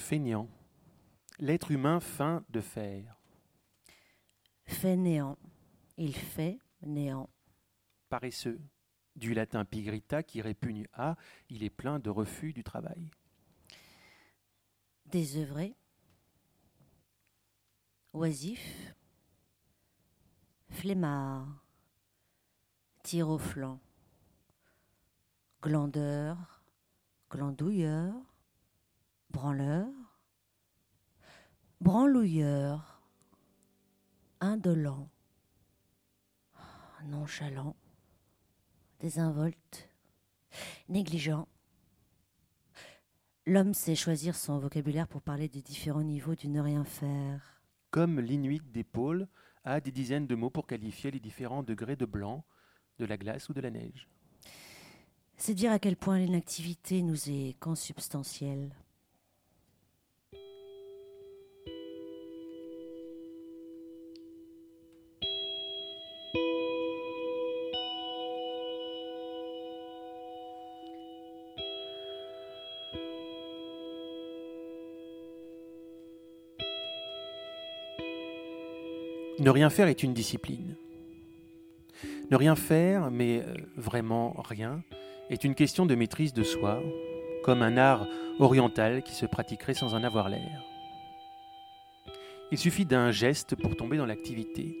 Fainéant. L'être humain fin de faire. Fait néant. Il fait néant. Paresseux. Du latin pigrita qui répugne à, il est plein de refus du travail. Désœuvré. Oisif. Flemmard. Tire au flanc. Glandeur. Glandouilleur. Branleur. Branlouilleur. Indolent. Nonchalant. Désinvolte. Négligent. L'homme sait choisir son vocabulaire pour parler des différents niveaux du ne rien faire. Comme l'inuit des pôles a des dizaines de mots pour qualifier les différents degrés de blanc, de la glace ou de la neige. C'est dire à quel point l'inactivité nous est consubstantielle. Ne rien faire est une discipline. Ne rien faire, mais euh, vraiment rien, est une question de maîtrise de soi, comme un art oriental qui se pratiquerait sans en avoir l'air. Il suffit d'un geste pour tomber dans l'activité.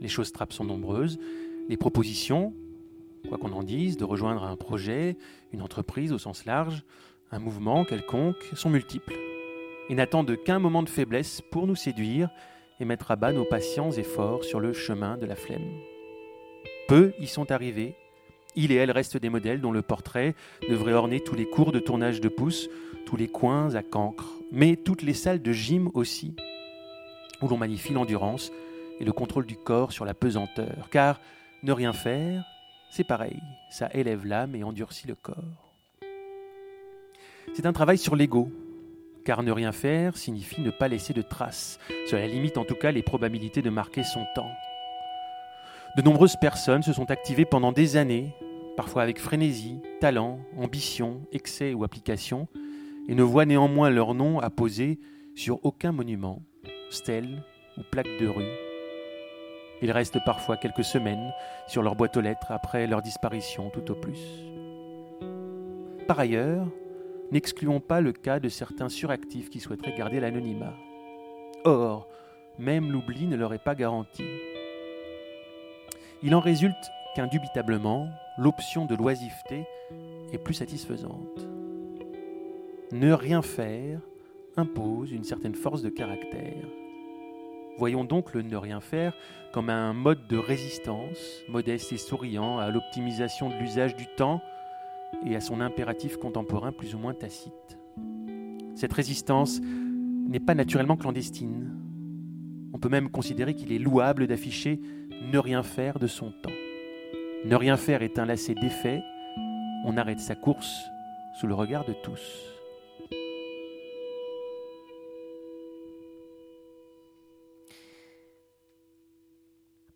Les choses trappes sont nombreuses, les propositions, quoi qu'on en dise, de rejoindre un projet, une entreprise au sens large, un mouvement quelconque, sont multiples et n'attendent qu'un moment de faiblesse pour nous séduire et mettre à bas nos patients efforts sur le chemin de la flemme. Peu y sont arrivés. Il et elle restent des modèles dont le portrait devrait orner tous les cours de tournage de pouce, tous les coins à cancre, mais toutes les salles de gym aussi, où l'on magnifie l'endurance et le contrôle du corps sur la pesanteur. Car ne rien faire, c'est pareil, ça élève l'âme et endurcit le corps. C'est un travail sur l'ego, car ne rien faire signifie ne pas laisser de traces. Cela limite en tout cas les probabilités de marquer son temps. De nombreuses personnes se sont activées pendant des années, parfois avec frénésie, talent, ambition, excès ou application, et ne voient néanmoins leur nom apposé sur aucun monument, stèle ou plaque de rue. Ils restent parfois quelques semaines sur leur boîte aux lettres après leur disparition tout au plus. Par ailleurs, n'excluons pas le cas de certains suractifs qui souhaiteraient garder l'anonymat. Or, même l'oubli ne leur est pas garanti. Il en résulte qu'indubitablement, l'option de l'oisiveté est plus satisfaisante. Ne rien faire impose une certaine force de caractère. Voyons donc le ne rien faire comme un mode de résistance, modeste et souriant à l'optimisation de l'usage du temps et à son impératif contemporain plus ou moins tacite. Cette résistance n'est pas naturellement clandestine. On peut même considérer qu'il est louable d'afficher ne rien faire de son temps. Ne rien faire est un lacet d'effet, on arrête sa course sous le regard de tous.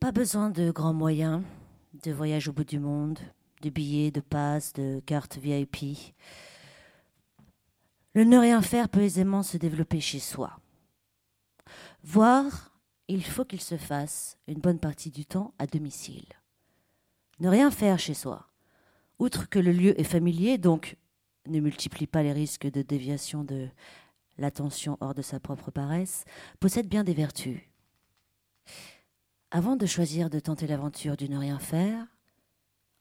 Pas besoin de grands moyens, de voyage au bout du monde, de billets, de passes, de cartes VIP. Le ne rien faire peut aisément se développer chez soi. Voire, il faut qu'il se fasse une bonne partie du temps à domicile. Ne rien faire chez soi. Outre que le lieu est familier, donc ne multiplie pas les risques de déviation de l'attention hors de sa propre paresse, possède bien des vertus. Avant de choisir de tenter l'aventure du ne rien faire,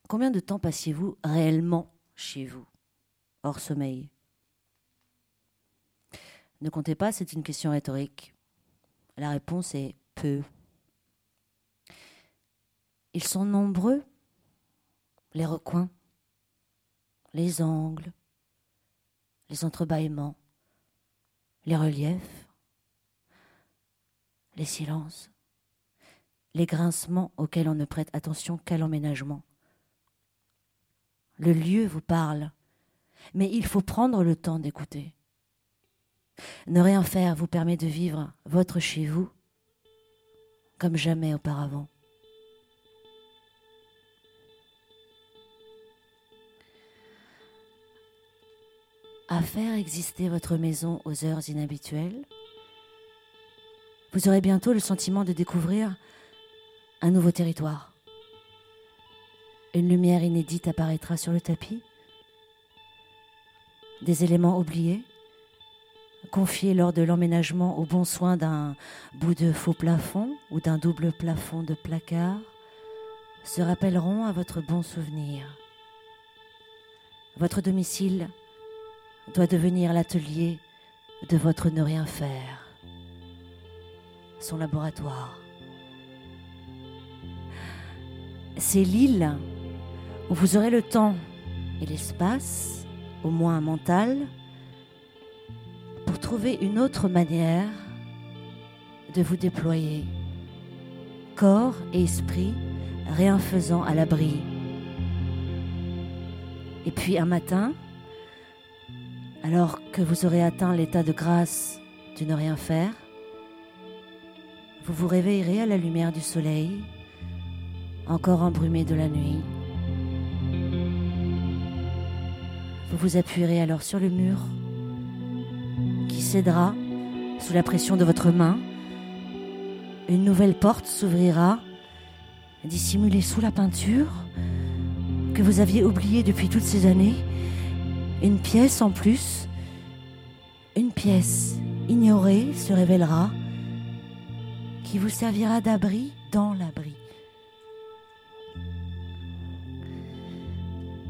Combien de temps passiez-vous réellement chez vous, hors sommeil? Ne comptez pas, c'est une question rhétorique. La réponse est peu. Ils sont nombreux, les recoins, les angles, les entrebâillements, les reliefs, les silences, les grincements auxquels on ne prête attention qu'à l'emménagement le lieu vous parle, mais il faut prendre le temps d'écouter. Ne rien faire vous permet de vivre votre chez vous comme jamais auparavant. à faire exister votre maison aux heures inhabituelles. Vous aurez bientôt le sentiment de découvrir un nouveau territoire. Une lumière inédite apparaîtra sur le tapis. Des éléments oubliés, confiés lors de l'emménagement au bon soin d'un bout de faux plafond ou d'un double plafond de placard, se rappelleront à votre bon souvenir. Votre domicile doit devenir l'atelier de votre ne rien faire, son laboratoire. C'est l'île vous aurez le temps et l'espace, au moins mental, pour trouver une autre manière de vous déployer, corps et esprit rien faisant à l'abri. Et puis un matin, alors que vous aurez atteint l'état de grâce de ne rien faire, vous vous réveillerez à la lumière du soleil, encore embrumé de la nuit. Vous appuierez alors sur le mur qui cédera sous la pression de votre main. Une nouvelle porte s'ouvrira, dissimulée sous la peinture que vous aviez oubliée depuis toutes ces années une pièce en plus, une pièce ignorée se révélera qui vous servira d'abri dans l'abri.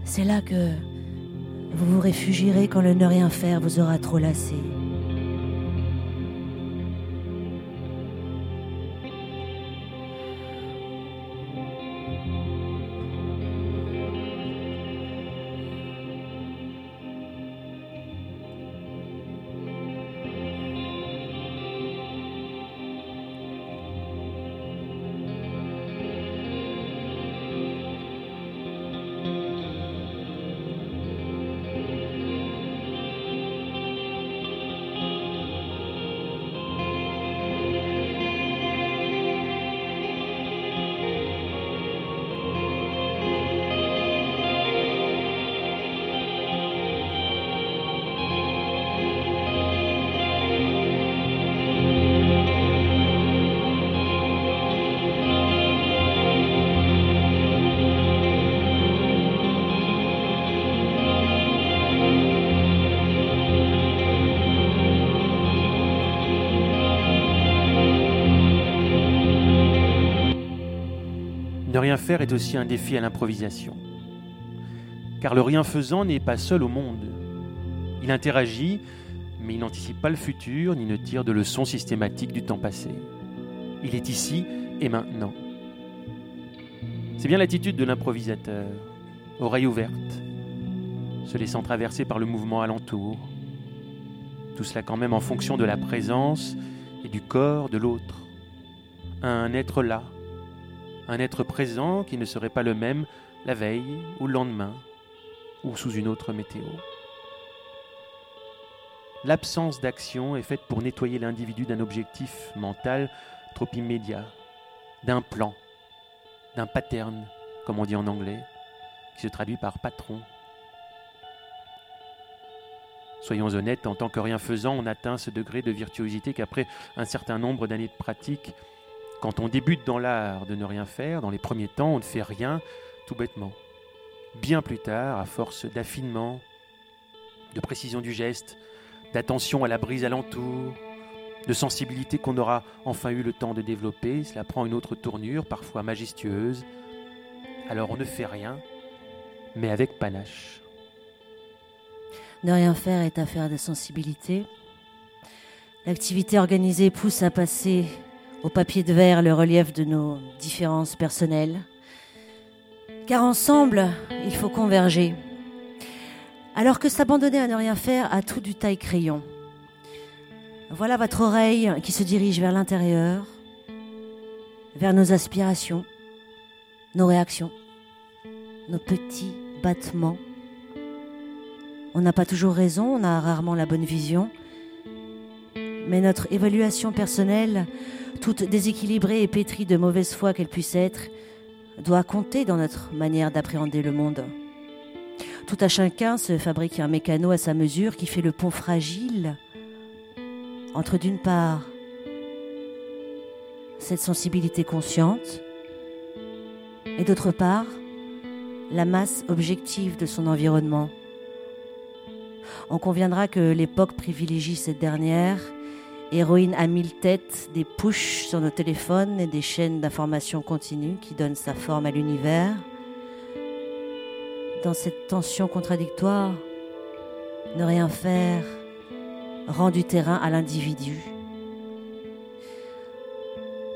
C'est là que vous vous réfugierez quand le ne rien faire vous aura trop lassé. Faire est aussi un défi à l'improvisation. Car le rien faisant n'est pas seul au monde. Il interagit, mais il n'anticipe pas le futur ni ne tire de leçons systématiques du temps passé. Il est ici et maintenant. C'est bien l'attitude de l'improvisateur, oreille ouverte, se laissant traverser par le mouvement alentour. Tout cela quand même en fonction de la présence et du corps de l'autre. Un être là, un être présent qui ne serait pas le même la veille ou le lendemain, ou sous une autre météo. L'absence d'action est faite pour nettoyer l'individu d'un objectif mental trop immédiat, d'un plan, d'un pattern, comme on dit en anglais, qui se traduit par patron. Soyons honnêtes, en tant que rien faisant, on atteint ce degré de virtuosité qu'après un certain nombre d'années de pratique, quand on débute dans l'art de ne rien faire, dans les premiers temps, on ne fait rien tout bêtement. Bien plus tard, à force d'affinement, de précision du geste, d'attention à la brise alentour, de sensibilité qu'on aura enfin eu le temps de développer, cela prend une autre tournure, parfois majestueuse. Alors on ne fait rien, mais avec panache. Ne rien faire est affaire de sensibilité. L'activité organisée pousse à passer au papier de verre le relief de nos différences personnelles. Car ensemble, il faut converger. Alors que s'abandonner à ne rien faire a tout du taille crayon. Voilà votre oreille qui se dirige vers l'intérieur, vers nos aspirations, nos réactions, nos petits battements. On n'a pas toujours raison, on a rarement la bonne vision, mais notre évaluation personnelle toute déséquilibrée et pétrie de mauvaise foi qu'elle puisse être, doit compter dans notre manière d'appréhender le monde. Tout à chacun se fabrique un mécano à sa mesure qui fait le pont fragile entre d'une part cette sensibilité consciente et d'autre part la masse objective de son environnement. On conviendra que l'époque privilégie cette dernière, héroïne à mille têtes, des pushs sur nos téléphones et des chaînes d'information continue qui donnent sa forme à l'univers. Dans cette tension contradictoire, ne rien faire rend du terrain à l'individu,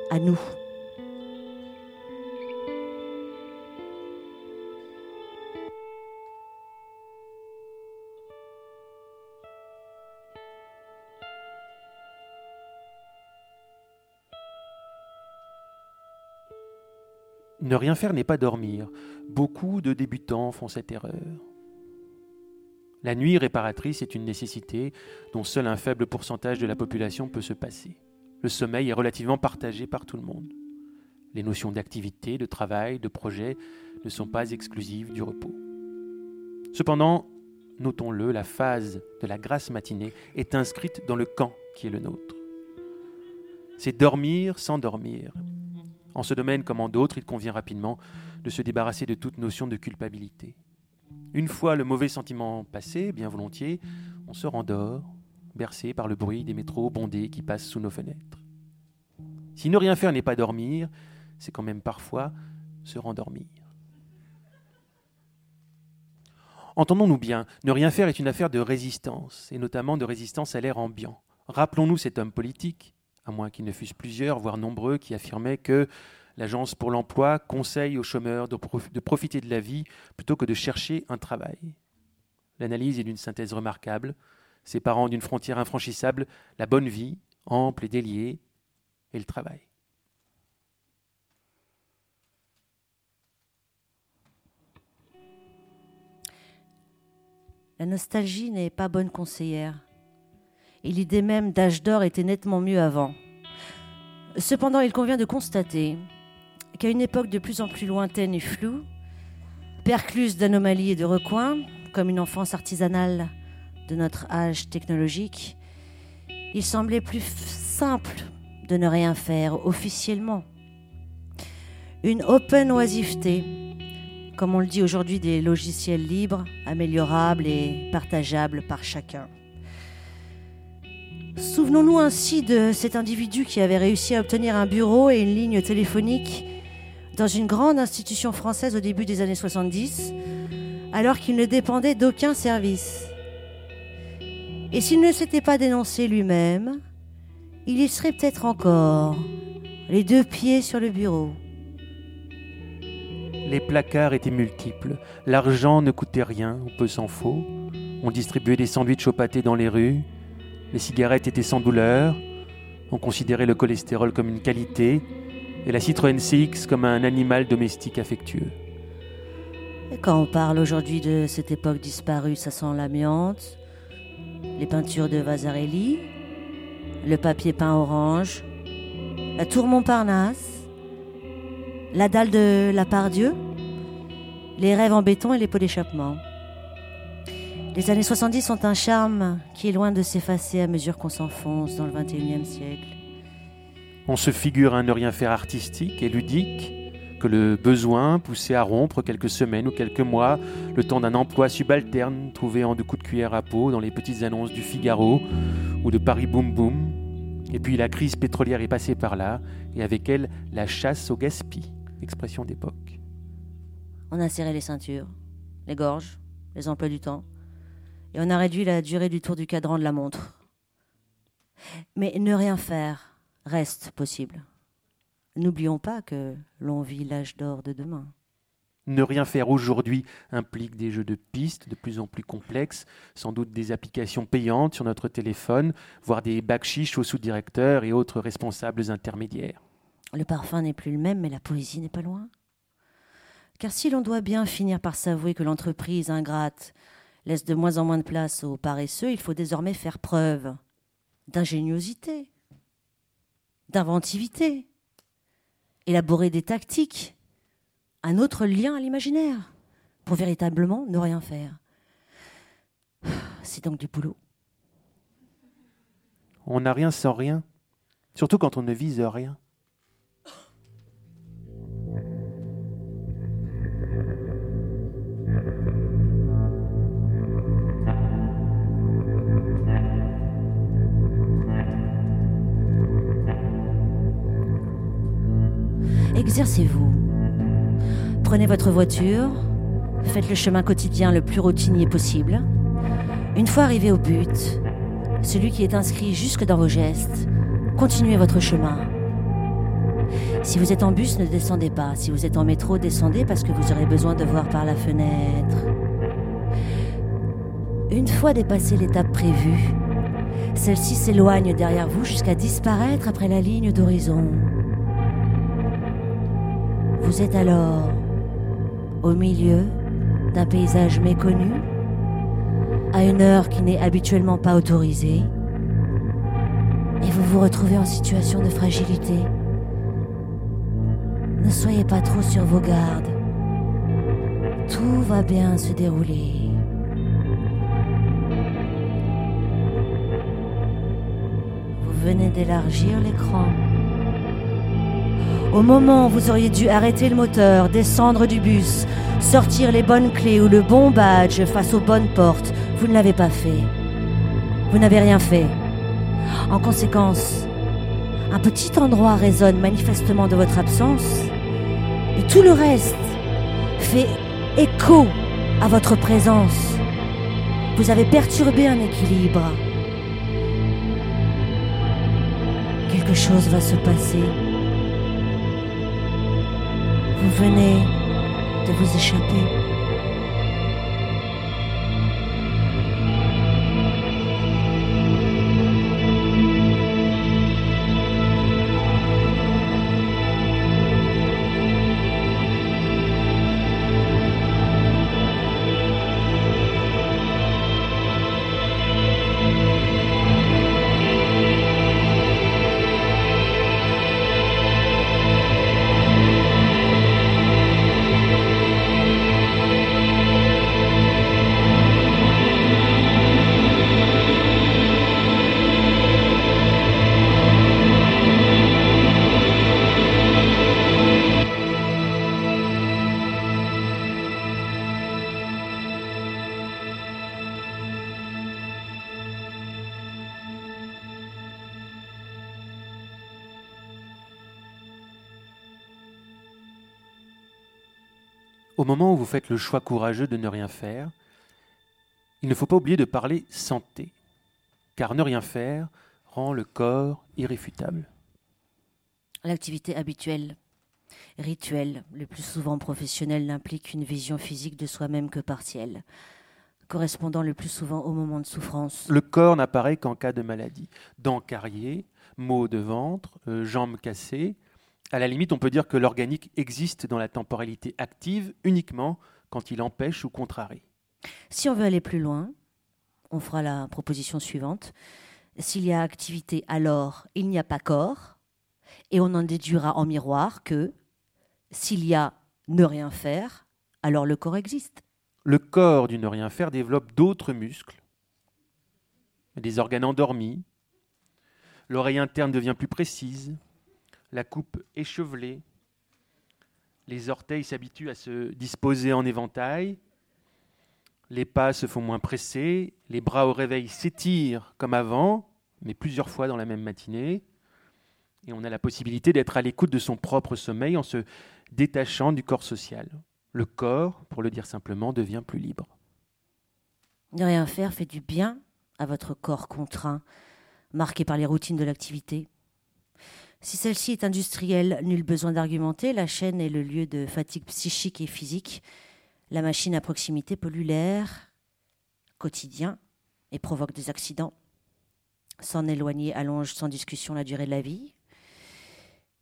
à nous. Ne rien faire n'est pas dormir. Beaucoup de débutants font cette erreur. La nuit réparatrice est une nécessité dont seul un faible pourcentage de la population peut se passer. Le sommeil est relativement partagé par tout le monde. Les notions d'activité, de travail, de projet ne sont pas exclusives du repos. Cependant, notons-le, la phase de la grasse matinée est inscrite dans le camp qui est le nôtre. C'est dormir sans dormir, en ce domaine comme en d'autres, il convient rapidement de se débarrasser de toute notion de culpabilité. Une fois le mauvais sentiment passé, bien volontiers, on se rendort, bercé par le bruit des métros bondés qui passent sous nos fenêtres. Si ne rien faire n'est pas dormir, c'est quand même parfois se rendormir. Entendons-nous bien, ne rien faire est une affaire de résistance, et notamment de résistance à l'air ambiant. Rappelons-nous cet homme politique, à moins qu'ils ne fussent plusieurs, voire nombreux, qui affirmaient que l'Agence pour l'emploi conseille aux chômeurs de, profiter de la vie plutôt que de chercher un travail. L'analyse est d'une synthèse remarquable, séparant d'une frontière infranchissable la bonne vie, ample et déliée, et le travail. La nostalgie n'est pas bonne conseillère et l'idée même d'âge d'or était nettement mieux avant. Cependant, il convient de constater qu'à une époque de plus en plus lointaine et floue, percluse d'anomalies et de recoins, comme une enfance artisanale de notre âge technologique, il semblait plus simple de ne rien faire officiellement. Une open oisiveté, comme on le dit aujourd'hui des logiciels libres, améliorables et partageables par chacun. Souvenons-nous ainsi de cet individu qui avait réussi à obtenir un bureau et une ligne téléphonique dans une grande institution française au début des années 70, alors qu'il ne dépendait d'aucun service. Et s'il ne s'était pas dénoncé lui-même, il y serait peut-être encore, les deux pieds sur le bureau. Les placards étaient multiples, l'argent ne coûtait rien, on peut s'en faut. On distribuait des sandwichs au dans les rues, les cigarettes étaient sans douleur, on considérait le cholestérol comme une qualité et la Citroën CX comme un animal domestique affectueux. Quand on parle aujourd'hui de cette époque disparue, ça sent l'amiante, les peintures de Vasarely, le papier peint orange, la tour Montparnasse, la dalle de la Pardieu, les rêves en béton et les pots d'échappement. Les années 70 ont un charme qui est loin de s'effacer à mesure qu'on s'enfonce dans le 21e siècle. On se figure un ne rien faire artistique et ludique, que le besoin poussait à rompre quelques semaines ou quelques mois, le temps d'un emploi subalterne trouvé en deux coups de cuillère à peau dans les petites annonces du Figaro ou de Paris Boom Boom. Et puis la crise pétrolière est passée par là, et avec elle la chasse au gaspille, expression d'époque. On a serré les ceintures, les gorges, les emplois du temps et on a réduit la durée du tour du cadran de la montre. Mais ne rien faire reste possible. N'oublions pas que l'on vit l'âge d'or de demain. Ne rien faire aujourd'hui implique des jeux de pistes de plus en plus complexes, sans doute des applications payantes sur notre téléphone, voire des bacs aux sous-directeurs et autres responsables intermédiaires. Le parfum n'est plus le même, mais la poésie n'est pas loin. Car si l'on doit bien finir par s'avouer que l'entreprise ingrate laisse de moins en moins de place aux paresseux, il faut désormais faire preuve d'ingéniosité, d'inventivité, élaborer des tactiques, un autre lien à l'imaginaire, pour véritablement ne rien faire. C'est donc du boulot. On n'a rien sans rien, surtout quand on ne vise rien. Exercez-vous. Prenez votre voiture, faites le chemin quotidien le plus routinier possible. Une fois arrivé au but, celui qui est inscrit jusque dans vos gestes, continuez votre chemin. Si vous êtes en bus, ne descendez pas. Si vous êtes en métro, descendez parce que vous aurez besoin de voir par la fenêtre. Une fois dépassé l'étape prévue, celle-ci s'éloigne derrière vous jusqu'à disparaître après la ligne d'horizon. Vous êtes alors au milieu d'un paysage méconnu, à une heure qui n'est habituellement pas autorisée, et vous vous retrouvez en situation de fragilité. Ne soyez pas trop sur vos gardes. Tout va bien se dérouler. Vous venez d'élargir l'écran. Au moment où vous auriez dû arrêter le moteur, descendre du bus, sortir les bonnes clés ou le bon badge face aux bonnes portes, vous ne l'avez pas fait. Vous n'avez rien fait. En conséquence, un petit endroit résonne manifestement de votre absence et tout le reste fait écho à votre présence. Vous avez perturbé un équilibre. Quelque chose va se passer. Vous venez de vous échapper. Au moment où vous faites le choix courageux de ne rien faire, il ne faut pas oublier de parler santé, car ne rien faire rend le corps irréfutable. L'activité habituelle, rituelle, le plus souvent professionnelle, n'implique une vision physique de soi-même que partielle, correspondant le plus souvent au moment de souffrance. Le corps n'apparaît qu'en cas de maladie. Dents carriées, maux de ventre, euh, jambes cassées, à la limite, on peut dire que l'organique existe dans la temporalité active uniquement quand il empêche ou contrarie. Si on veut aller plus loin, on fera la proposition suivante. S'il y a activité, alors il n'y a pas corps. Et on en déduira en miroir que s'il y a ne rien faire, alors le corps existe. Le corps du ne rien faire développe d'autres muscles, des organes endormis, l'oreille interne devient plus précise, la coupe échevelée. Les orteils s'habituent à se disposer en éventail. Les pas se font moins pressés. Les bras au réveil s'étirent comme avant, mais plusieurs fois dans la même matinée. Et on a la possibilité d'être à l'écoute de son propre sommeil en se détachant du corps social. Le corps, pour le dire simplement, devient plus libre. Ne rien faire fait du bien à votre corps contraint, marqué par les routines de l'activité, si celle-ci est industrielle, nul besoin d'argumenter, la chaîne est le lieu de fatigue psychique et physique. La machine à proximité pollue l'air quotidien et provoque des accidents. S'en éloigner allonge sans discussion la durée de la vie.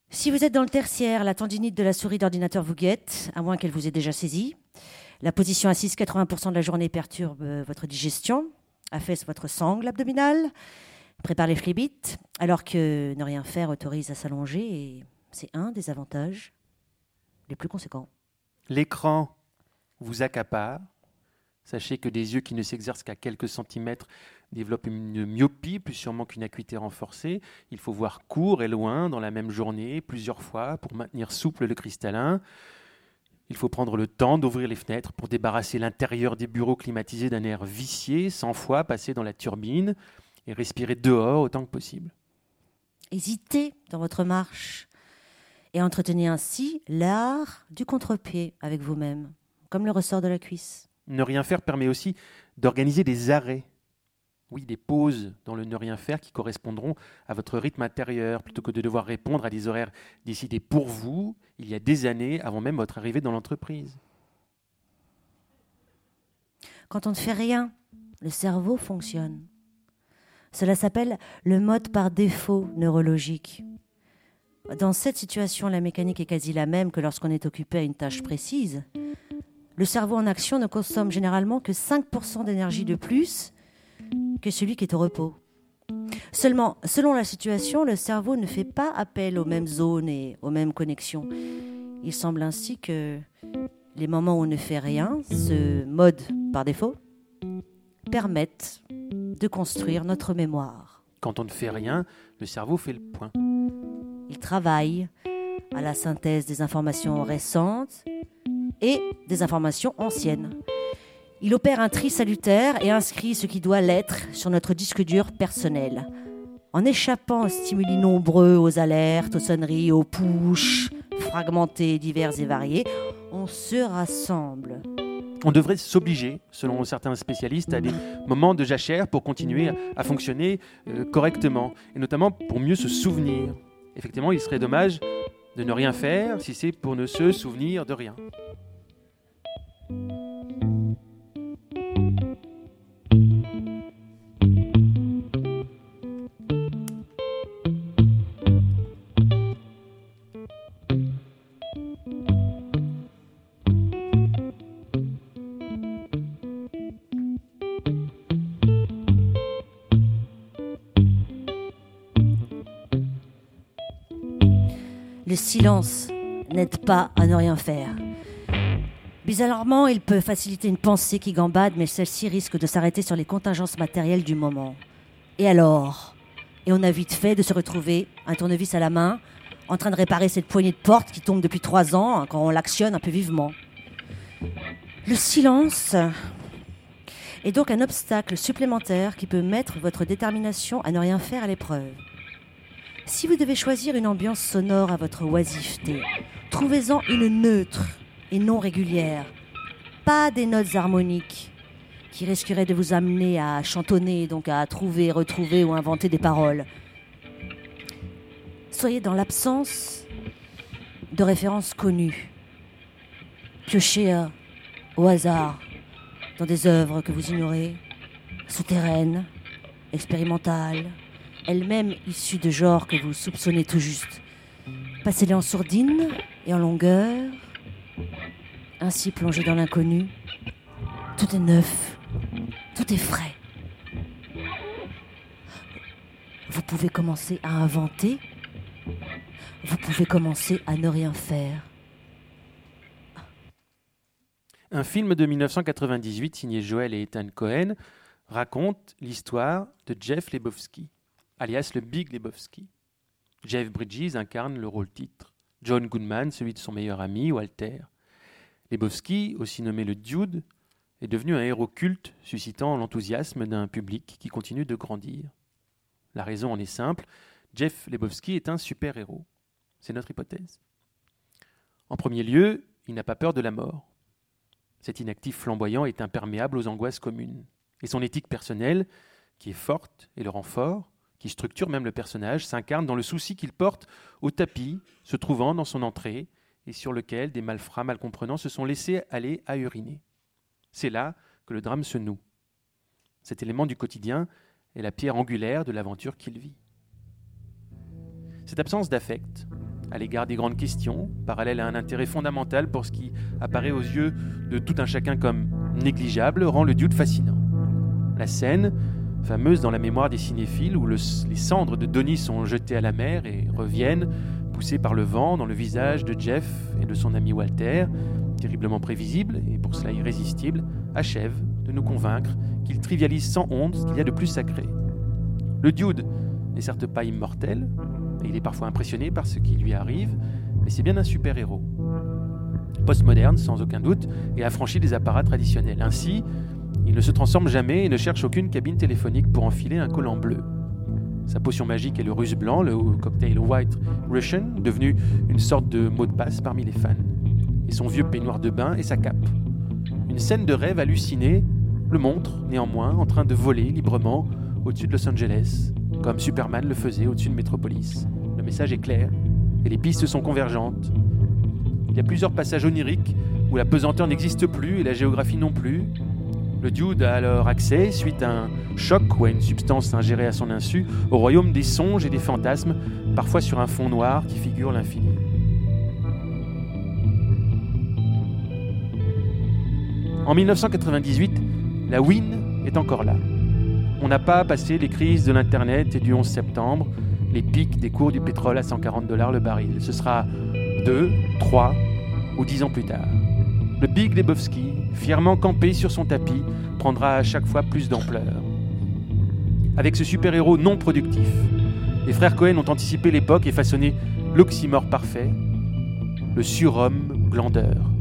Si vous êtes dans le tertiaire, la tendinite de la souris d'ordinateur vous guette, à moins qu'elle vous ait déjà saisi. La position assise 80% de la journée perturbe votre digestion, affaisse votre sangle abdominale, prépare les flibites, alors que ne rien faire autorise à s'allonger et c'est un des avantages les plus conséquents. L'écran, vous accapare. Sachez que des yeux qui ne s'exercent qu'à quelques centimètres développent une myopie plus sûrement qu'une acuité renforcée. Il faut voir court et loin dans la même journée, plusieurs fois, pour maintenir souple le cristallin. Il faut prendre le temps d'ouvrir les fenêtres pour débarrasser l'intérieur des bureaux climatisés d'un air vicié, 100 fois passer dans la turbine et respirer dehors autant que possible. Hésitez dans votre marche et entretenez ainsi l'art du contre-pied avec vous-même, comme le ressort de la cuisse. Ne rien faire permet aussi d'organiser des arrêts oui, des pauses dans le ne rien faire qui correspondront à votre rythme intérieur, plutôt que de devoir répondre à des horaires décidés pour vous il y a des années avant même votre arrivée dans l'entreprise. Quand on ne fait rien, le cerveau fonctionne. Cela s'appelle le mode par défaut neurologique. Dans cette situation, la mécanique est quasi la même que lorsqu'on est occupé à une tâche précise. Le cerveau en action ne consomme généralement que 5% d'énergie de plus que celui qui est au repos. Seulement, selon la situation, le cerveau ne fait pas appel aux mêmes zones et aux mêmes connexions. Il semble ainsi que les moments où on ne fait rien, ce mode par défaut, permettent de construire notre mémoire. Quand on ne fait rien, le cerveau fait le point. Il travaille à la synthèse des informations récentes et des informations anciennes. Il opère un tri salutaire et inscrit ce qui doit l'être sur notre disque dur personnel. En échappant aux stimuli nombreux, aux alertes, aux sonneries, aux pushs, fragmentés, divers et variés, on se rassemble. On devrait s'obliger, selon certains spécialistes, à des moments de jachère pour continuer à fonctionner euh, correctement, et notamment pour mieux se souvenir. Effectivement, il serait dommage de ne rien faire si c'est pour ne se souvenir de rien. Silence n'aide pas à ne rien faire. Bizarrement, il peut faciliter une pensée qui gambade, mais celle-ci risque de s'arrêter sur les contingences matérielles du moment. Et alors? Et on a vite fait de se retrouver, un tournevis à la main, en train de réparer cette poignée de porte qui tombe depuis trois ans, hein, quand on l'actionne un peu vivement. Le silence est donc un obstacle supplémentaire qui peut mettre votre détermination à ne rien faire à l'épreuve. Si vous devez choisir une ambiance sonore à votre oisiveté, trouvez-en une neutre et non régulière. Pas des notes harmoniques qui risqueraient de vous amener à chantonner, donc à trouver, retrouver ou inventer des paroles. Soyez dans l'absence de références connues. Piochez euh, au hasard dans des œuvres que vous ignorez, souterraines, expérimentales, elles-mêmes issues de genres que vous soupçonnez tout juste. Passez-les en sourdine et en longueur, ainsi plongé dans l'inconnu. Tout est neuf, tout est frais. Vous pouvez commencer à inventer, vous pouvez commencer à ne rien faire. Un film de 1998 signé Joel et Ethan Cohen raconte l'histoire de Jeff Lebowski alias le Big Lebowski. Jeff Bridges incarne le rôle titre, John Goodman celui de son meilleur ami, Walter. Lebowski, aussi nommé le Dude, est devenu un héros culte suscitant l'enthousiasme d'un public qui continue de grandir. La raison en est simple, Jeff Lebowski est un super-héros. C'est notre hypothèse. En premier lieu, il n'a pas peur de la mort. Cet inactif flamboyant est imperméable aux angoisses communes. Et son éthique personnelle, qui est forte et le rend fort, qui structure même le personnage, s'incarne dans le souci qu'il porte au tapis se trouvant dans son entrée et sur lequel des malfrats mal comprenants se sont laissés aller à uriner. C'est là que le drame se noue. Cet élément du quotidien est la pierre angulaire de l'aventure qu'il vit. Cette absence d'affect, à l'égard des grandes questions, parallèle à un intérêt fondamental pour ce qui apparaît aux yeux de tout un chacun comme négligeable, rend le dude fascinant. La scène, fameuse dans la mémoire des cinéphiles où les cendres de Donnie sont jetées à la mer et reviennent, poussées par le vent, dans le visage de Jeff et de son ami Walter, terriblement prévisible et pour cela irrésistible, achève de nous convaincre qu'il trivialise sans honte ce qu'il y a de plus sacré. Le dude n'est certes pas immortel, et il est parfois impressionné par ce qui lui arrive, mais c'est bien un super-héros. Postmoderne, sans aucun doute, et affranchi des apparats traditionnels. Ainsi, il ne se transforme jamais et ne cherche aucune cabine téléphonique pour enfiler un collant bleu. Sa potion magique est le russe blanc, le cocktail White Russian, devenu une sorte de mot de passe parmi les fans. Et son vieux peignoir de bain et sa cape. Une scène de rêve hallucinée le montre, néanmoins, en train de voler librement au-dessus de Los Angeles, comme Superman le faisait au-dessus de Metropolis. Le message est clair et les pistes sont convergentes. Il y a plusieurs passages oniriques où la pesanteur n'existe plus et la géographie non plus, le dude a alors accès, suite à un choc ou à une substance ingérée à son insu, au royaume des songes et des fantasmes, parfois sur un fond noir qui figure l'infini. En 1998, la Win est encore là. On n'a pas passé les crises de l'Internet et du 11 septembre, les pics des cours du pétrole à 140 dollars le baril. Ce sera deux, trois ou dix ans plus tard. Le Big Lebowski, fièrement campé sur son tapis, prendra à chaque fois plus d'ampleur. Avec ce super-héros non productif, les frères Cohen ont anticipé l'époque et façonné l'oxymore parfait, le surhomme glandeur.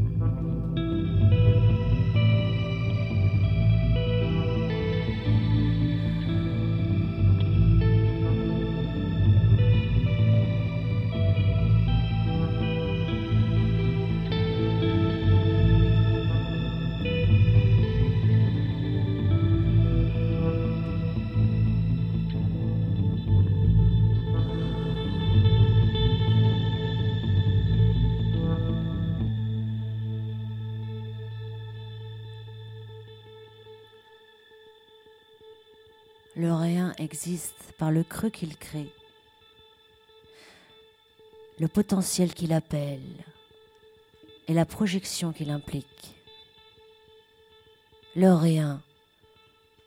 Existe par le creux qu'il crée, le potentiel qu'il appelle et la projection qu'il implique. Le rien,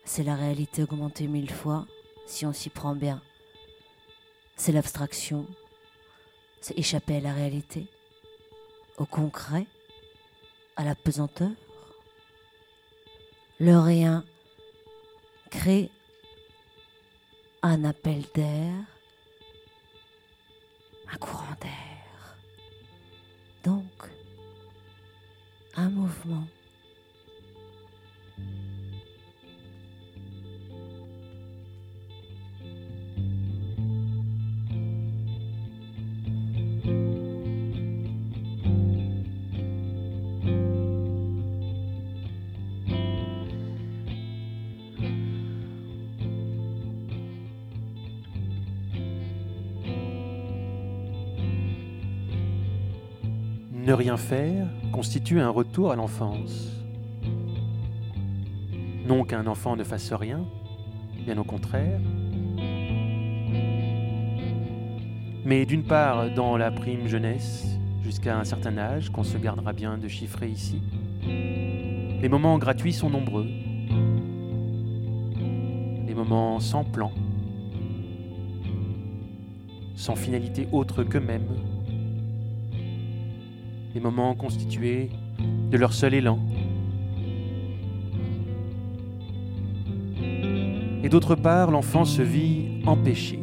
c'est la réalité augmentée mille fois si on s'y prend bien. C'est l'abstraction, c'est échapper à la réalité, au concret, à la pesanteur. Le rien crée un appel d'air, un courant d'air. Donc, un mouvement. Rien faire constitue un retour à l'enfance. Non qu'un enfant ne fasse rien, bien au contraire. Mais d'une part, dans la prime jeunesse, jusqu'à un certain âge qu'on se gardera bien de chiffrer ici, les moments gratuits sont nombreux. Les moments sans plan, sans finalité autre qu'eux-mêmes des moments constitués de leur seul élan. Et d'autre part, l'enfant se vit empêché.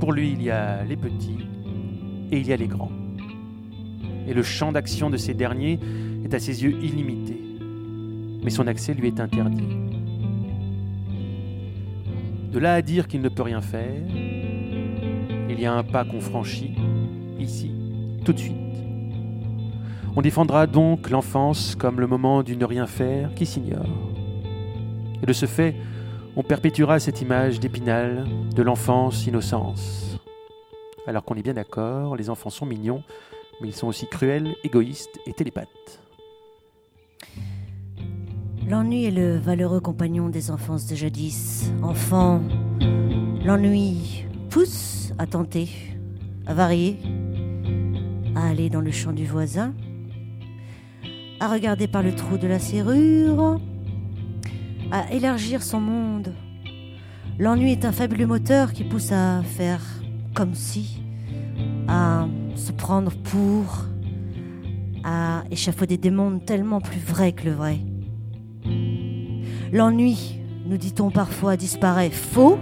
Pour lui, il y a les petits et il y a les grands. Et le champ d'action de ces derniers est à ses yeux illimité, mais son accès lui est interdit. De là à dire qu'il ne peut rien faire, il y a un pas qu'on franchit, ici, tout de suite. On défendra donc l'enfance comme le moment du ne rien faire qui s'ignore. Et de ce fait, on perpétuera cette image d'épinal de l'enfance innocence. Alors qu'on est bien d'accord, les enfants sont mignons, mais ils sont aussi cruels, égoïstes et télépathes. L'ennui est le valeureux compagnon des enfances de jadis. Enfant, l'ennui pousse à tenter, à varier, à aller dans le champ du voisin, à regarder par le trou de la serrure, à élargir son monde. L'ennui est un fabuleux moteur qui pousse à faire comme si, à se prendre pour, à échafauder des mondes tellement plus vrais que le vrai. L'ennui, nous dit-on parfois, disparaît faux.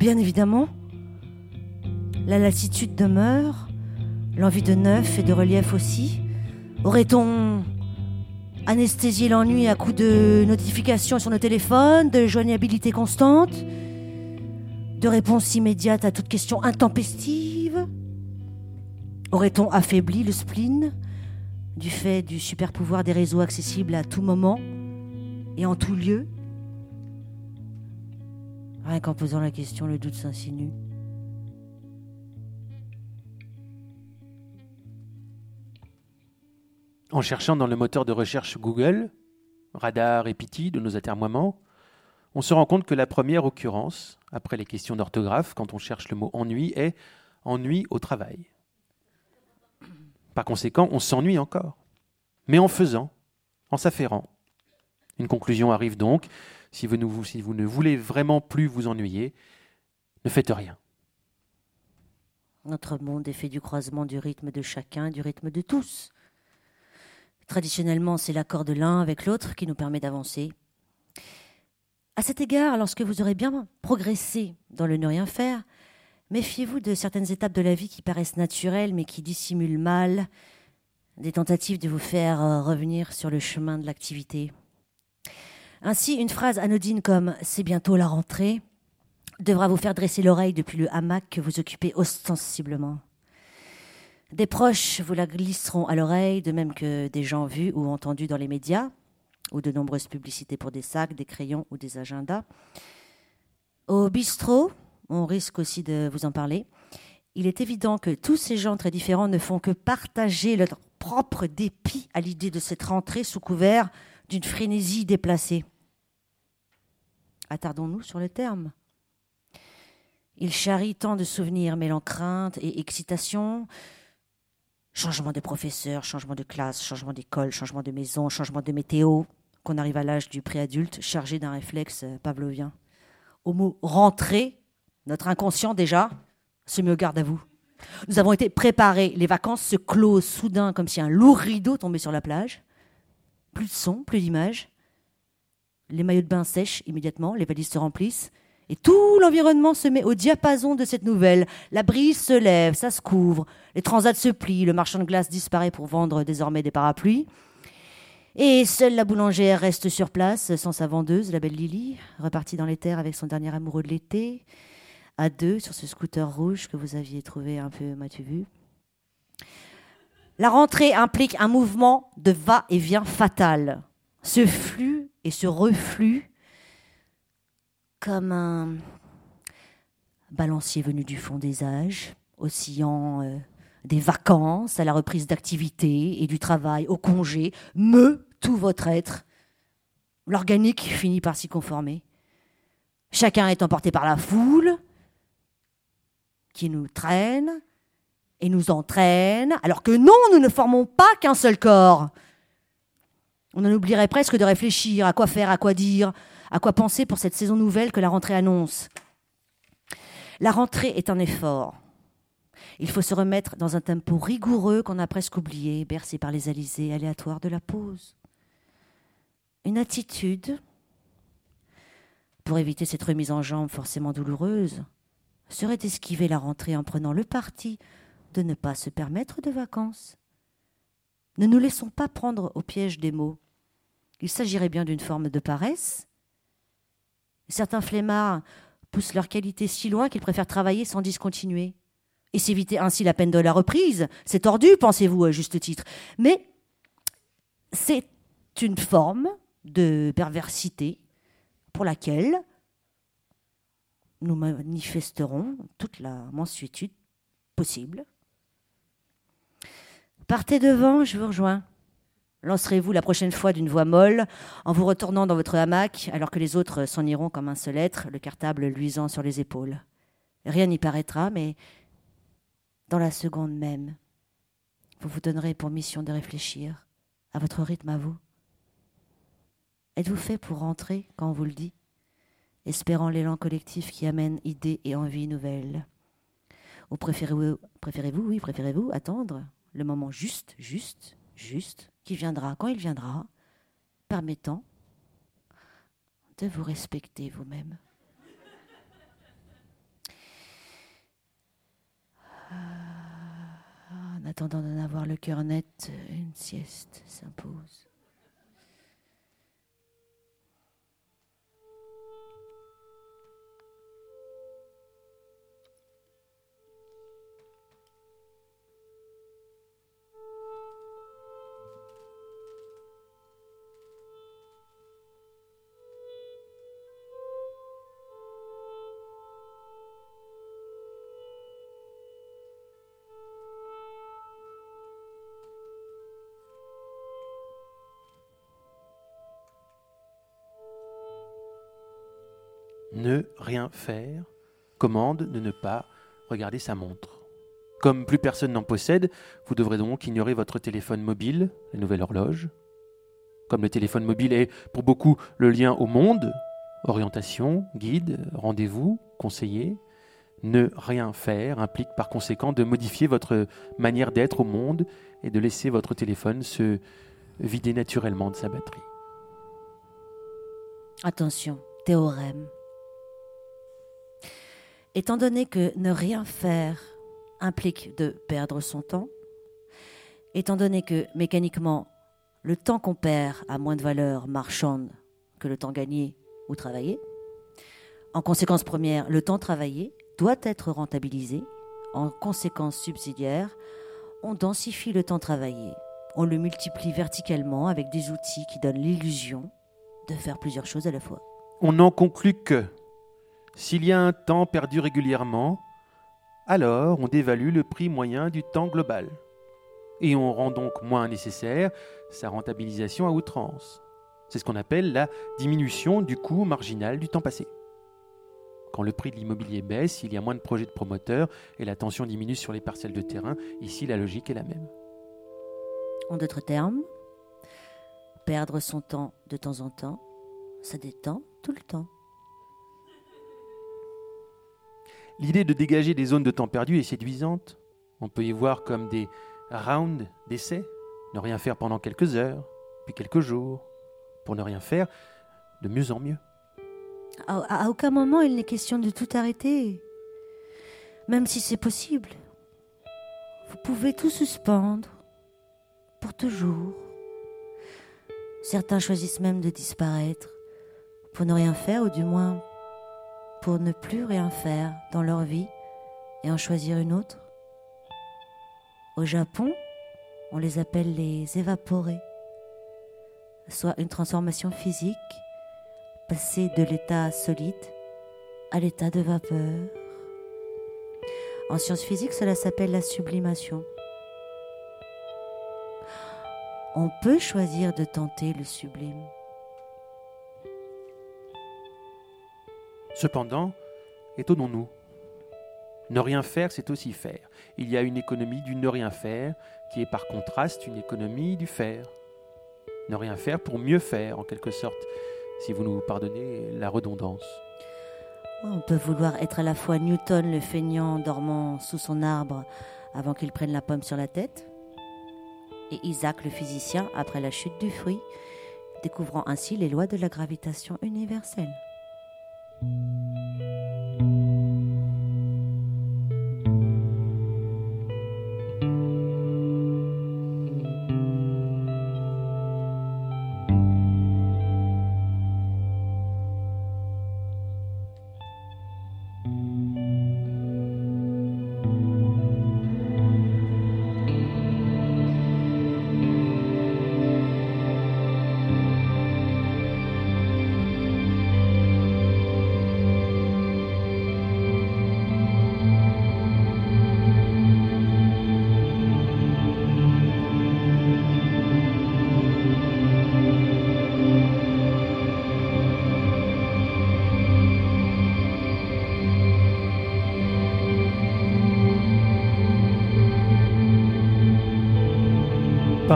Bien évidemment, la lassitude demeure, l'envie de neuf et de relief aussi. Aurait-on anesthésié l'ennui à coups de notifications sur nos téléphones, de joignabilité constante, de réponse immédiate à toute question intempestive? Aurait-on affaibli le spleen du fait du super pouvoir des réseaux accessibles à tout moment et en tout lieu? Rien qu'en posant la question, le doute s'insinue. En cherchant dans le moteur de recherche Google, radar et piti de nos atermoiements, on se rend compte que la première occurrence, après les questions d'orthographe, quand on cherche le mot ennui, est ennui au travail. Par conséquent, on s'ennuie encore, mais en faisant, en s'affairant. Une conclusion arrive donc, si vous, ne, si vous ne voulez vraiment plus vous ennuyer, ne faites rien. Notre monde est fait du croisement du rythme de chacun, du rythme de tous. Traditionnellement, c'est l'accord de l'un avec l'autre qui nous permet d'avancer. À cet égard, lorsque vous aurez bien progressé dans le ne rien faire, Méfiez-vous de certaines étapes de la vie qui paraissent naturelles mais qui dissimulent mal, des tentatives de vous faire euh, revenir sur le chemin de l'activité. Ainsi, une phrase anodine comme C'est bientôt la rentrée devra vous faire dresser l'oreille depuis le hamac que vous occupez ostensiblement. Des proches vous la glisseront à l'oreille, de même que des gens vus ou entendus dans les médias, ou de nombreuses publicités pour des sacs, des crayons ou des agendas. Au bistrot, on risque aussi de vous en parler. Il est évident que tous ces gens très différents ne font que partager leur propre dépit à l'idée de cette rentrée sous couvert d'une frénésie déplacée. Attardons-nous sur le terme. Il charrie tant de souvenirs mêlant crainte et excitation. Changement de professeur, changement de classe, changement d'école, changement de maison, changement de météo, qu'on arrive à l'âge du préadulte chargé d'un réflexe pavlovien. Au mot rentrée, notre inconscient, déjà, se met au garde à vous. Nous avons été préparés. Les vacances se closent soudain comme si un lourd rideau tombait sur la plage. Plus de son, plus d'images. Les maillots de bain sèchent immédiatement, les valises se remplissent. Et tout l'environnement se met au diapason de cette nouvelle. La brise se lève, ça se couvre. Les transats se plient, le marchand de glace disparaît pour vendre désormais des parapluies. Et seule la boulangère reste sur place, sans sa vendeuse, la belle Lily, repartie dans les terres avec son dernier amoureux de l'été à deux sur ce scooter rouge que vous aviez trouvé un peu m'as-tu vu? La rentrée implique un mouvement de va-et-vient fatal. Ce flux et ce reflux comme un balancier venu du fond des âges, oscillant euh, des vacances à la reprise d'activité et du travail au congé, meut tout votre être. L'organique finit par s'y conformer. Chacun est emporté par la foule, qui nous traîne et nous entraîne, alors que non, nous ne formons pas qu'un seul corps. On en oublierait presque de réfléchir à quoi faire, à quoi dire, à quoi penser pour cette saison nouvelle que la rentrée annonce? La rentrée est un effort. Il faut se remettre dans un tempo rigoureux qu'on a presque oublié, bercé par les alizés aléatoires de la pause. Une attitude, pour éviter cette remise en jambe forcément douloureuse, serait d'esquiver la rentrée en prenant le parti de ne pas se permettre de vacances. Ne nous laissons pas prendre au piège des mots. Il s'agirait bien d'une forme de paresse. Certains flemmards poussent leur qualité si loin qu'ils préfèrent travailler sans discontinuer et s'éviter ainsi la peine de la reprise. C'est tordu, pensez-vous, à juste titre. Mais c'est une forme de perversité pour laquelle nous manifesterons toute la mansuétude possible. Partez devant, je vous rejoins. Lancerez-vous la prochaine fois d'une voix molle en vous retournant dans votre hamac alors que les autres s'en iront comme un seul être, le cartable luisant sur les épaules. Rien n'y paraîtra, mais dans la seconde même, vous vous donnerez pour mission de réfléchir à votre rythme à vous. Êtes-vous fait pour rentrer quand on vous le dit espérant l'élan collectif qui amène idées et envies nouvelles? Ou préférez-vous, préférez-vous, oui, préférez-vous attendre le moment juste, juste, juste, viendra quand il viendra, permettant de vous respecter vous-même. En attendant d'en avoir le cœur net, une sieste s'impose. Ne rien faire commande de ne pas regarder sa montre. Comme plus personne n'en possède, vous devrez donc ignorer votre téléphone mobile, la nouvelle horloge. Comme le téléphone mobile est pour beaucoup le lien au monde, orientation, guide, rendez-vous, conseiller, ne rien faire implique par conséquent de modifier votre manière d'être au monde et de laisser votre téléphone se vider naturellement de sa batterie. Attention, théorème. Étant donné que ne rien faire implique de perdre son temps, étant donné que mécaniquement le temps qu'on perd a moins de valeur marchande que le temps gagné ou travaillé, en conséquence première, le temps travaillé doit être rentabilisé. En conséquence subsidiaire, on densifie le temps travaillé. On le multiplie verticalement avec des outils qui donnent l'illusion de faire plusieurs choses à la fois. On n'en conclut que s'il y a un temps perdu régulièrement, alors on dévalue le prix moyen du temps global. Et on rend donc moins nécessaire sa rentabilisation à outrance. C'est ce qu'on appelle la diminution du coût marginal du temps passé. Quand le prix de l'immobilier baisse, il y a moins de projets de promoteurs et la tension diminue sur les parcelles de terrain. Ici, la logique est la même. En d'autres termes, perdre son temps de temps en temps, ça détend tout le temps. L'idée de dégager des zones de temps perdu est séduisante. On peut y voir comme des rounds d'essais, ne rien faire pendant quelques heures, puis quelques jours, pour ne rien faire de mieux en mieux. À, à aucun moment il n'est question de tout arrêter, même si c'est possible. Vous pouvez tout suspendre, pour toujours. Certains choisissent même de disparaître, pour ne rien faire, ou du moins pour ne plus rien faire dans leur vie et en choisir une autre. Au Japon, on les appelle les évaporés, soit une transformation physique, passer de l'état solide à l'état de vapeur. En sciences physiques, cela s'appelle la sublimation. On peut choisir de tenter le sublime. Cependant, étonnons-nous. Ne rien faire, c'est aussi faire. Il y a une économie du ne rien faire, qui est par contraste une économie du faire. Ne rien faire pour mieux faire, en quelque sorte, si vous nous pardonnez la redondance. On peut vouloir être à la fois Newton le feignant dormant sous son arbre avant qu'il prenne la pomme sur la tête, et Isaac le physicien après la chute du fruit, découvrant ainsi les lois de la gravitation universelle. うん。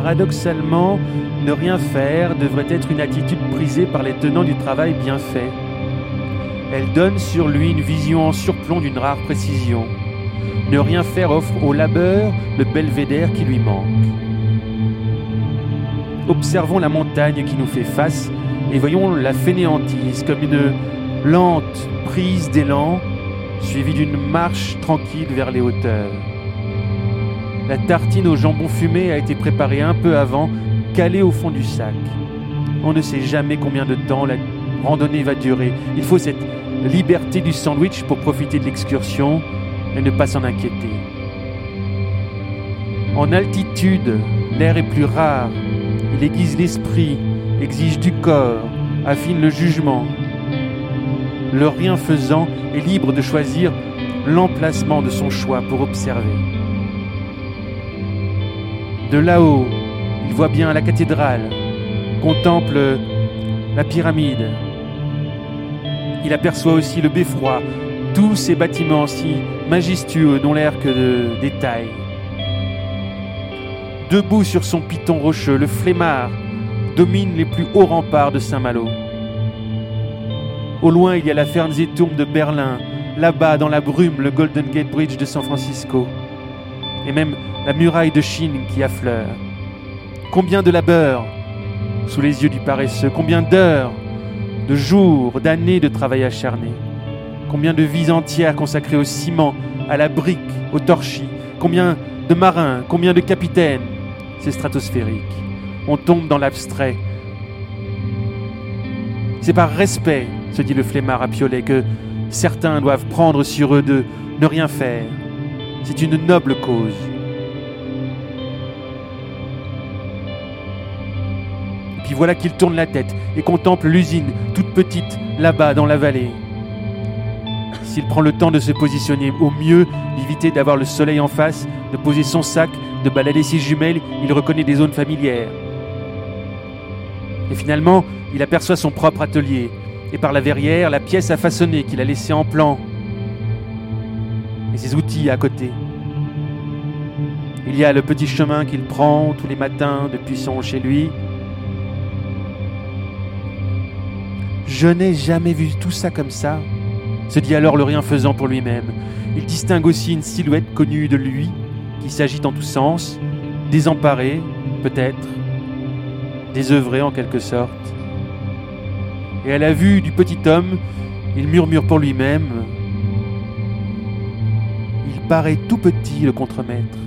Paradoxalement, ne rien faire devrait être une attitude prisée par les tenants du travail bien fait. Elle donne sur lui une vision en surplomb d'une rare précision. Ne rien faire offre au labeur le belvédère qui lui manque. Observons la montagne qui nous fait face et voyons la fainéantise comme une lente prise d'élan suivie d'une marche tranquille vers les hauteurs. La tartine au jambon fumé a été préparée un peu avant, calée au fond du sac. On ne sait jamais combien de temps la randonnée va durer. Il faut cette liberté du sandwich pour profiter de l'excursion et ne pas s'en inquiéter. En altitude, l'air est plus rare. Il aiguise l'esprit, exige du corps, affine le jugement. Le rien faisant est libre de choisir l'emplacement de son choix pour observer. De là-haut, il voit bien la cathédrale, contemple la pyramide. Il aperçoit aussi le beffroi, tous ces bâtiments si majestueux n'ont l'air que de détails. Debout sur son piton rocheux, le flemmard domine les plus hauts remparts de Saint-Malo. Au loin, il y a la Fernsehturm de Berlin, là-bas dans la brume, le Golden Gate Bridge de San Francisco, et même la muraille de Chine qui affleure. Combien de labeur sous les yeux du paresseux, combien d'heures, de jours, d'années de travail acharné, combien de vies entières consacrées au ciment, à la brique, au torchis, combien de marins, combien de capitaines, c'est stratosphérique. On tombe dans l'abstrait. C'est par respect, se dit le flemmard à Piolet, que certains doivent prendre sur eux de ne rien faire. C'est une noble cause. Puis voilà qu'il tourne la tête et contemple l'usine, toute petite, là-bas dans la vallée. S'il prend le temps de se positionner au mieux, d'éviter d'avoir le soleil en face, de poser son sac, de balader ses jumelles, il reconnaît des zones familières. Et finalement, il aperçoit son propre atelier, et par la verrière, la pièce à façonner qu'il a laissée en plan, et ses outils à côté. Il y a le petit chemin qu'il prend tous les matins depuis son chez lui, Je n'ai jamais vu tout ça comme ça, se dit alors le rien faisant pour lui-même. Il distingue aussi une silhouette connue de lui, qui s'agite en tous sens, désemparée, peut-être, désœuvrée en quelque sorte. Et à la vue du petit homme, il murmure pour lui-même Paraît tout petit le contremaître.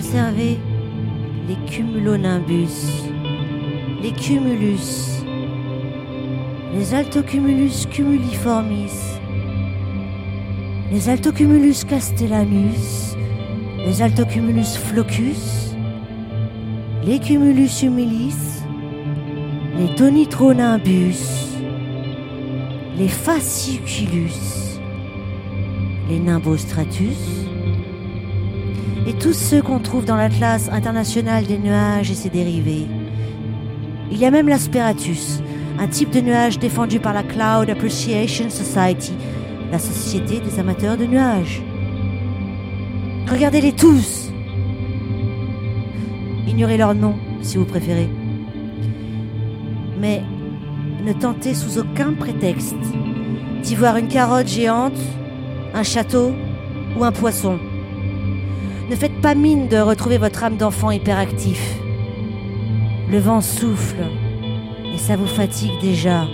Observez les cumulonimbus, les cumulus, les altocumulus cumuliformis, les altocumulus castellanus, les altocumulus flocus, les cumulus humilis, les Tonitronnimbus, les Fasciculus, les Nimbostratus, et tous ceux qu'on trouve dans l'Atlas international des nuages et ses dérivés. Il y a même l'asperatus, un type de nuage défendu par la Cloud Appreciation Society, la société des amateurs de nuages. Regardez-les tous. Ignorez leur nom si vous préférez. Mais ne tentez sous aucun prétexte d'y voir une carotte géante, un château ou un poisson. Ne faites pas mine de retrouver votre âme d'enfant hyperactif. Le vent souffle et ça vous fatigue déjà.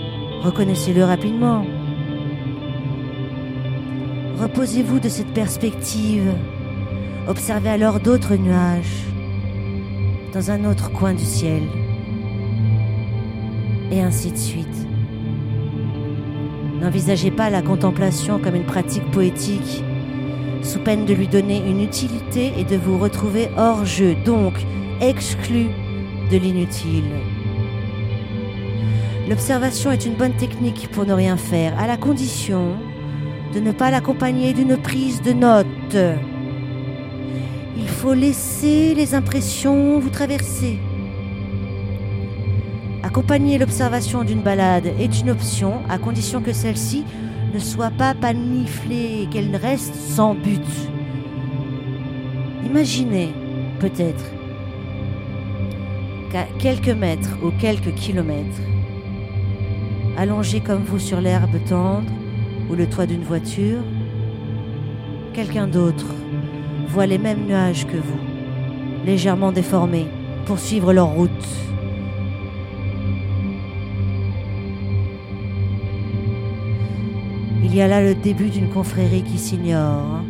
Reconnaissez-le rapidement. Reposez-vous de cette perspective. Observez alors d'autres nuages dans un autre coin du ciel. Et ainsi de suite. N'envisagez pas la contemplation comme une pratique poétique, sous peine de lui donner une utilité et de vous retrouver hors jeu, donc exclu de l'inutile. L'observation est une bonne technique pour ne rien faire, à la condition de ne pas l'accompagner d'une prise de notes. Il faut laisser les impressions vous traverser. Accompagner l'observation d'une balade est une option, à condition que celle-ci ne soit pas paniflée et qu'elle reste sans but. Imaginez, peut-être, qu'à quelques mètres ou quelques kilomètres, allongé comme vous sur l'herbe tendre ou le toit d'une voiture, quelqu'un d'autre voit les mêmes nuages que vous, légèrement déformés, poursuivre leur route. Y a là le début d'une confrérie qui s'ignore.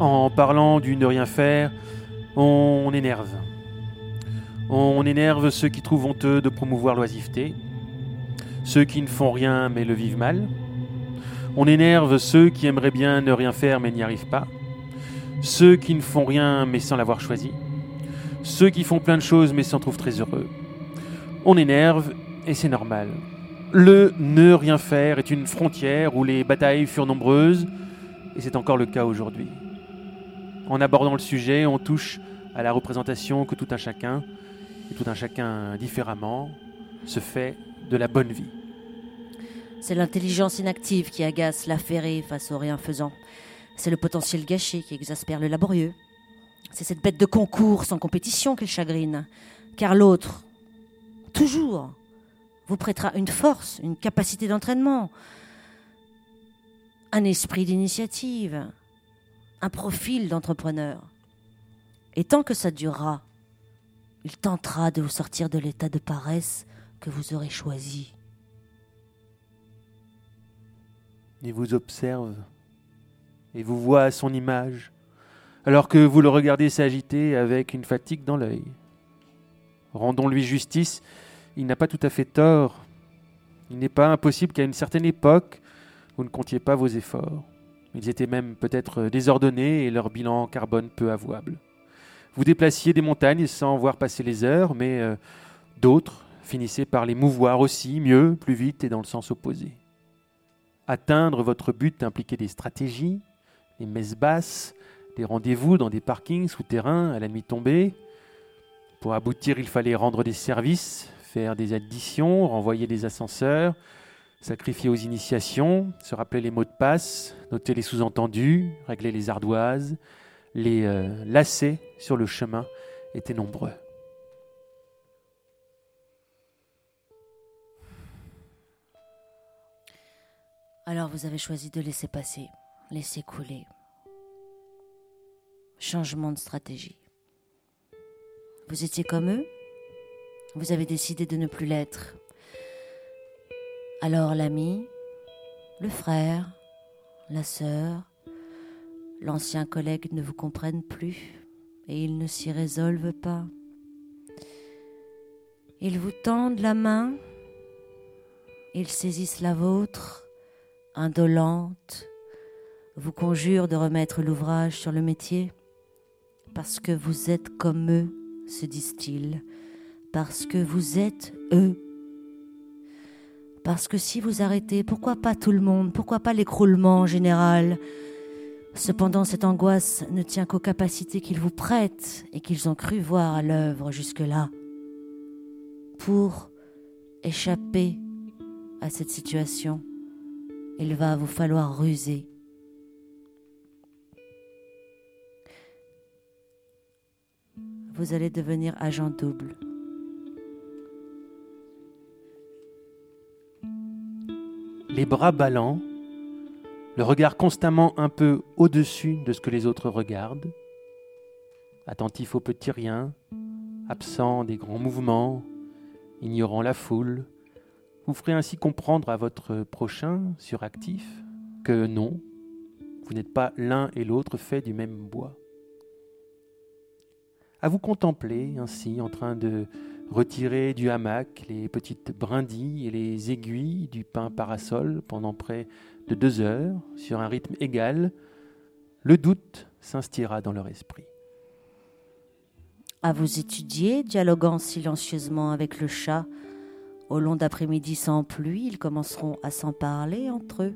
En parlant du ne rien faire, on énerve. On énerve ceux qui trouvent honteux de promouvoir l'oisiveté, ceux qui ne font rien mais le vivent mal. On énerve ceux qui aimeraient bien ne rien faire mais n'y arrivent pas, ceux qui ne font rien mais sans l'avoir choisi, ceux qui font plein de choses mais s'en trouvent très heureux. On énerve et c'est normal. Le ne rien faire est une frontière où les batailles furent nombreuses et c'est encore le cas aujourd'hui. En abordant le sujet, on touche à la représentation que tout un chacun, et tout un chacun différemment, se fait de la bonne vie. C'est l'intelligence inactive qui agace l'affairé face au rien faisant. C'est le potentiel gâché qui exaspère le laborieux. C'est cette bête de concours sans compétition qu'il chagrine. Car l'autre, toujours, vous prêtera une force, une capacité d'entraînement, un esprit d'initiative, un profil d'entrepreneur. Et tant que ça durera, il tentera de vous sortir de l'état de paresse que vous aurez choisi. Il vous observe et vous voit à son image, alors que vous le regardez s'agiter avec une fatigue dans l'œil. Rendons-lui justice, il n'a pas tout à fait tort. Il n'est pas impossible qu'à une certaine époque, vous ne comptiez pas vos efforts. Ils étaient même peut-être désordonnés et leur bilan carbone peu avouable. Vous déplaciez des montagnes sans voir passer les heures, mais euh, d'autres finissaient par les mouvoir aussi, mieux, plus vite et dans le sens opposé. Atteindre votre but impliquait des stratégies, des messes basses, des rendez-vous dans des parkings souterrains à la nuit tombée. Pour aboutir, il fallait rendre des services, faire des additions, renvoyer des ascenseurs, sacrifier aux initiations, se rappeler les mots de passe, noter les sous-entendus, régler les ardoises, les euh, lacets sur le chemin étaient nombreux. Alors vous avez choisi de laisser passer, laisser couler. Changement de stratégie. Vous étiez comme eux? Vous avez décidé de ne plus l'être. Alors l'ami, le frère, la sœur, l'ancien collègue ne vous comprennent plus et ils ne s'y résolvent pas. Ils vous tendent la main, ils saisissent la vôtre, indolente, vous conjurent de remettre l'ouvrage sur le métier, parce que vous êtes comme eux, se disent-ils, parce que vous êtes eux. Parce que si vous arrêtez, pourquoi pas tout le monde, pourquoi pas l'écroulement général? Cependant, cette angoisse ne tient qu'aux capacités qu'ils vous prêtent et qu'ils ont cru voir à l'œuvre jusque-là. Pour échapper à cette situation, il va vous falloir ruser. Vous allez devenir agent double. Les bras ballants, le regard constamment un peu au-dessus de ce que les autres regardent, attentif aux petits riens, absent des grands mouvements, ignorant la foule, vous ferez ainsi comprendre à votre prochain suractif que non, vous n'êtes pas l'un et l'autre fait du même bois. À vous contempler ainsi en train de retirer du hamac les petites brindilles et les aiguilles du pain parasol pendant près de deux heures sur un rythme égal, le doute s'instillera dans leur esprit. À vous étudier, dialoguant silencieusement avec le chat, au long d'après-midi sans pluie, ils commenceront à s'en parler entre eux.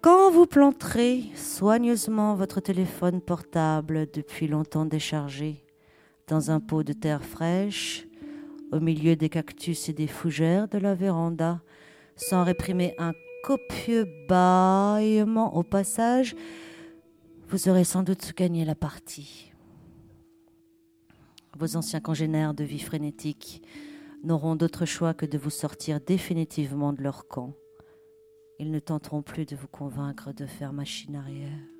Quand vous planterez soigneusement votre téléphone portable depuis longtemps déchargé dans un pot de terre fraîche, au milieu des cactus et des fougères de la véranda, sans réprimer un copieux bâillement au passage, vous aurez sans doute gagné la partie. Vos anciens congénères de vie frénétique n'auront d'autre choix que de vous sortir définitivement de leur camp. Ils ne tenteront plus de vous convaincre de faire machine arrière.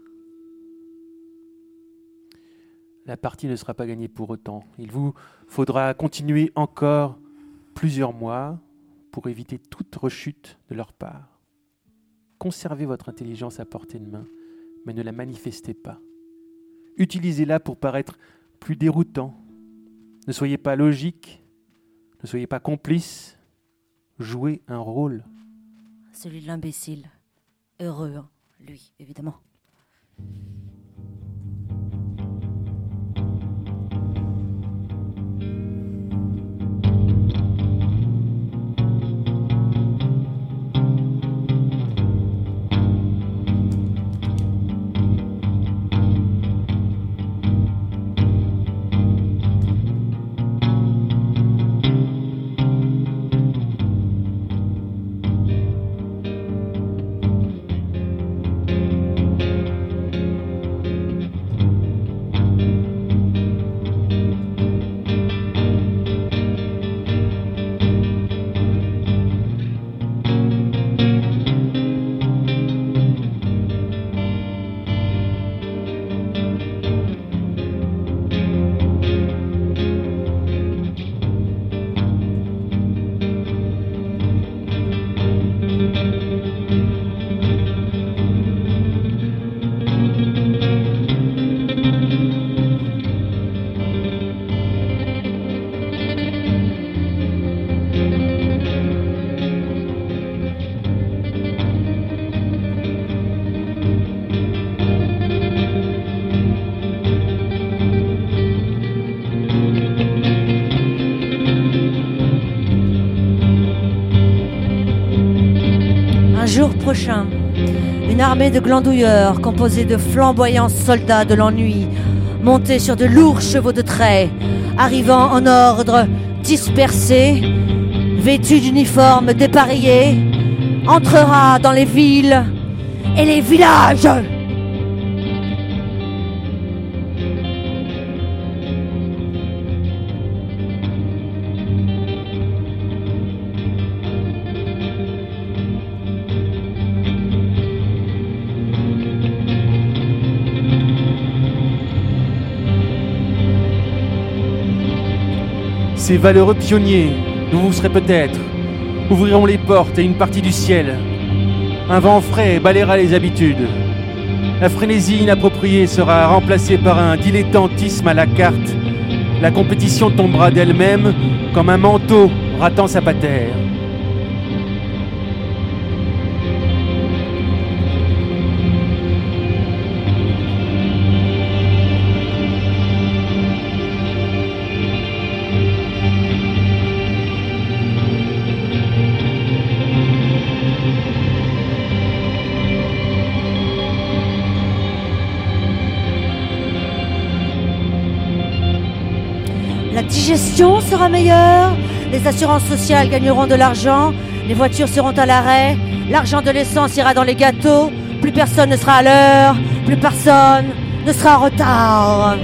La partie ne sera pas gagnée pour autant. Il vous faudra continuer encore plusieurs mois pour éviter toute rechute de leur part. Conservez votre intelligence à portée de main, mais ne la manifestez pas. Utilisez-la pour paraître plus déroutant. Ne soyez pas logique, ne soyez pas complice, jouez un rôle. Celui de l'imbécile. Heureux, hein, lui, évidemment. Une armée de glandouilleurs composée de flamboyants soldats de l'ennui, montés sur de lourds chevaux de trait, arrivant en ordre dispersé, vêtus d'uniformes dépareillés, entrera dans les villes et les villages. Ces valeureux pionniers, dont vous serez peut-être, ouvriront les portes et une partie du ciel. Un vent frais balayera les habitudes. La frénésie inappropriée sera remplacée par un dilettantisme à la carte. La compétition tombera d'elle-même comme un manteau ratant sa patère. Sera meilleure, les assurances sociales gagneront de l'argent, les voitures seront à l'arrêt, l'argent de l'essence ira dans les gâteaux, plus personne ne sera à l'heure, plus personne ne sera en retard.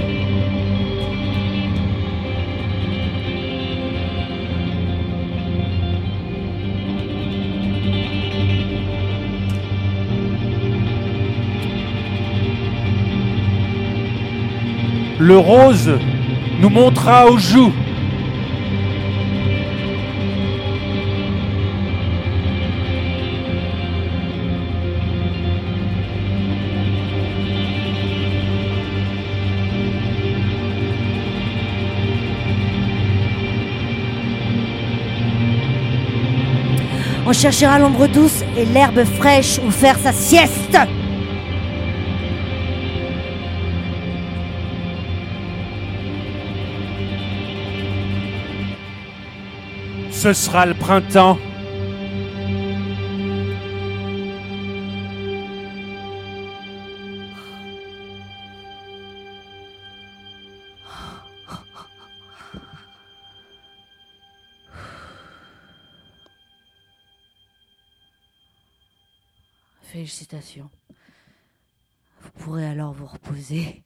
Le rose nous montra aux joues. On cherchera l'ombre douce et l'herbe fraîche où faire sa sieste. Ce sera le printemps. Félicitations. Vous pourrez alors vous reposer.